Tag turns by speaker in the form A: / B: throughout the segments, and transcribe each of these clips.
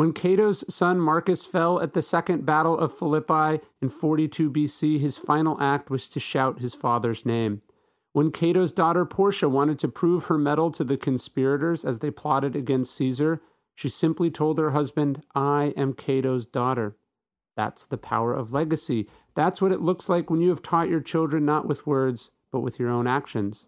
A: When Cato's son Marcus fell at the Second Battle of Philippi in 42 BC, his final act was to shout his father's name. When Cato's daughter Porcia wanted to prove her mettle to the conspirators as they plotted against Caesar, she simply told her husband, I am Cato's daughter. That's the power of legacy. That's what it looks like when you have taught your children not with words, but with your own actions.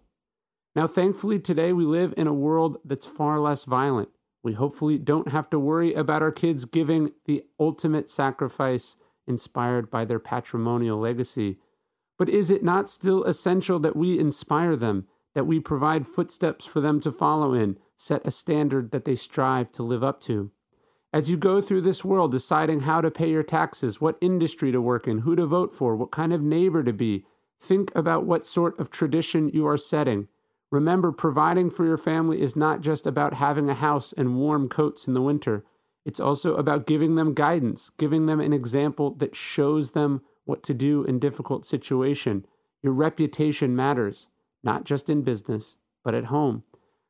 A: Now, thankfully, today we live in a world that's far less violent. We hopefully don't have to worry about our kids giving the ultimate sacrifice inspired by their patrimonial legacy. But is it not still essential that we inspire them, that we provide footsteps for them to follow in, set a standard that they strive to live up to? As you go through this world deciding how to pay your taxes, what industry to work in, who to vote for, what kind of neighbor to be, think about what sort of tradition you are setting. Remember, providing for your family is not just about having a house and warm coats in the winter. It's also about giving them guidance, giving them an example that shows them what to do in difficult situation. Your reputation matters, not just in business, but at home.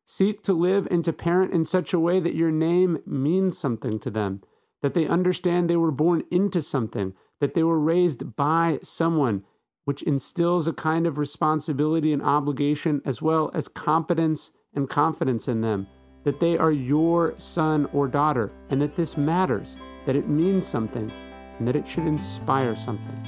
A: Seek to live and to parent in such a way that your name means something to them, that they understand they were born into something, that they were raised by someone, which instills a kind of responsibility and obligation as well as competence and confidence in them that they are your son or daughter and that this matters, that it means something, and that it should inspire something.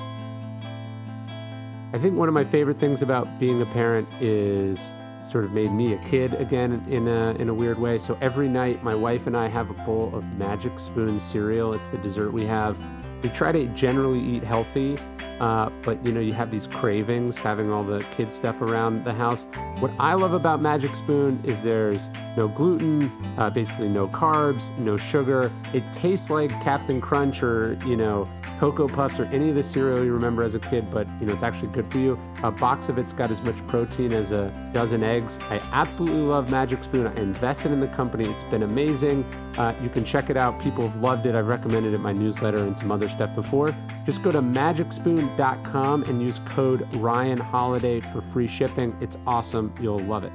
A: I think one of my favorite things about being a parent is sort of made me a kid again in a, in a weird way. So every night, my wife and I have a bowl of Magic Spoon cereal. It's the dessert we have. We try to generally eat healthy, uh, but you know, you have these cravings having all the kid stuff around the house. What I love about Magic Spoon is there's no gluten, uh, basically no carbs, no sugar. It tastes like Captain Crunch or, you know, Cocoa Puffs or any of the cereal you remember as a kid, but you know, it's actually good for you. A box of it's got as much protein as a dozen eggs. I absolutely love Magic Spoon. I invested in the company. It's been amazing. Uh, you can check it out. People have loved it. I've recommended it in my newsletter and some other stuff before. Just go to magicspoon.com and use code Ryan Holiday for free shipping. It's awesome. You'll love it.